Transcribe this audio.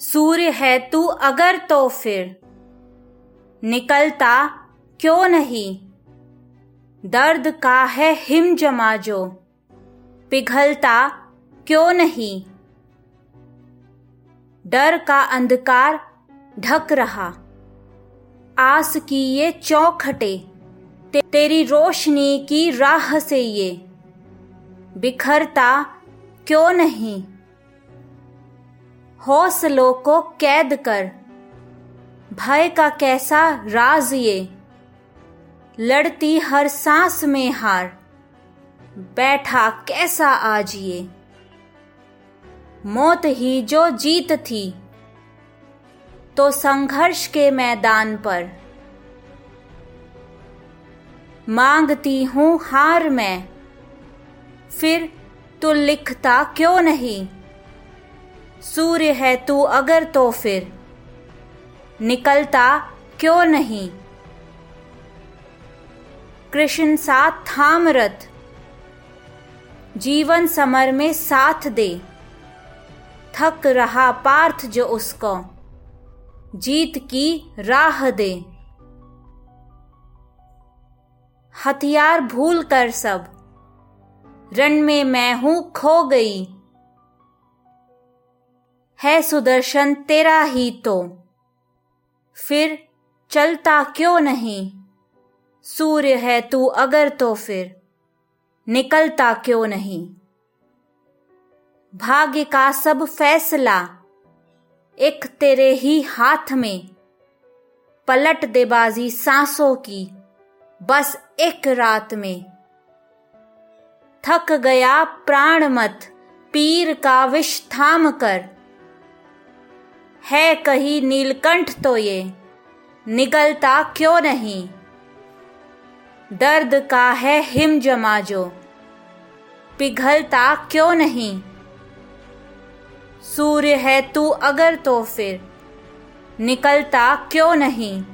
सूर्य है तू अगर तो फिर। निकलता क्यों नहीं? दर्द का है हिम जमा जो। पिघलता क्यों नहीं? डर का अंधकार ढक रहा। आस की ये चौखटे ते, तेरी रोशनी की राह से ये। बिखरता क्यों नहीं? हौसलों को कैद कर। भय का कैसा राज ये? लड़ती हर सांस में हार। बैठा कैसा आज ये? मौत ही जो जीत थी तो संघर्ष के मैदान पर। मांगती हूँ हार मैं, फिर तू लिखता क्यों नहीं? सूर्य है तू अगर तो फिर। निकलता क्यों नहीं? कृष्ण साथ थाम रथ जीवन समर में साथ दे। थक रहा पार्थ जो उसको। जीत की राह दे। हथियार भूल कर सब। रण में मैं हूँ खो गई। है सुदर्शन तेरा ही तो। फिर चलता क्यों नहीं? सूर्य है तू अगर तो फिर निकलता क्यों नहीं? भाग्य का सब फैसला एक तेरे ही हाथ में। पलट दे बाजी सांसों की, बस एक रात में। थक गया प्राण मत, पीर का विष थाम कर है कहीं नीलकंठ तो ये। निगलता क्यों नहीं? दर्द का है हिम जमा जो। पिघलता क्यों नहीं? सूर्य है तू अगर तो फिर। निकलता क्यों नहीं?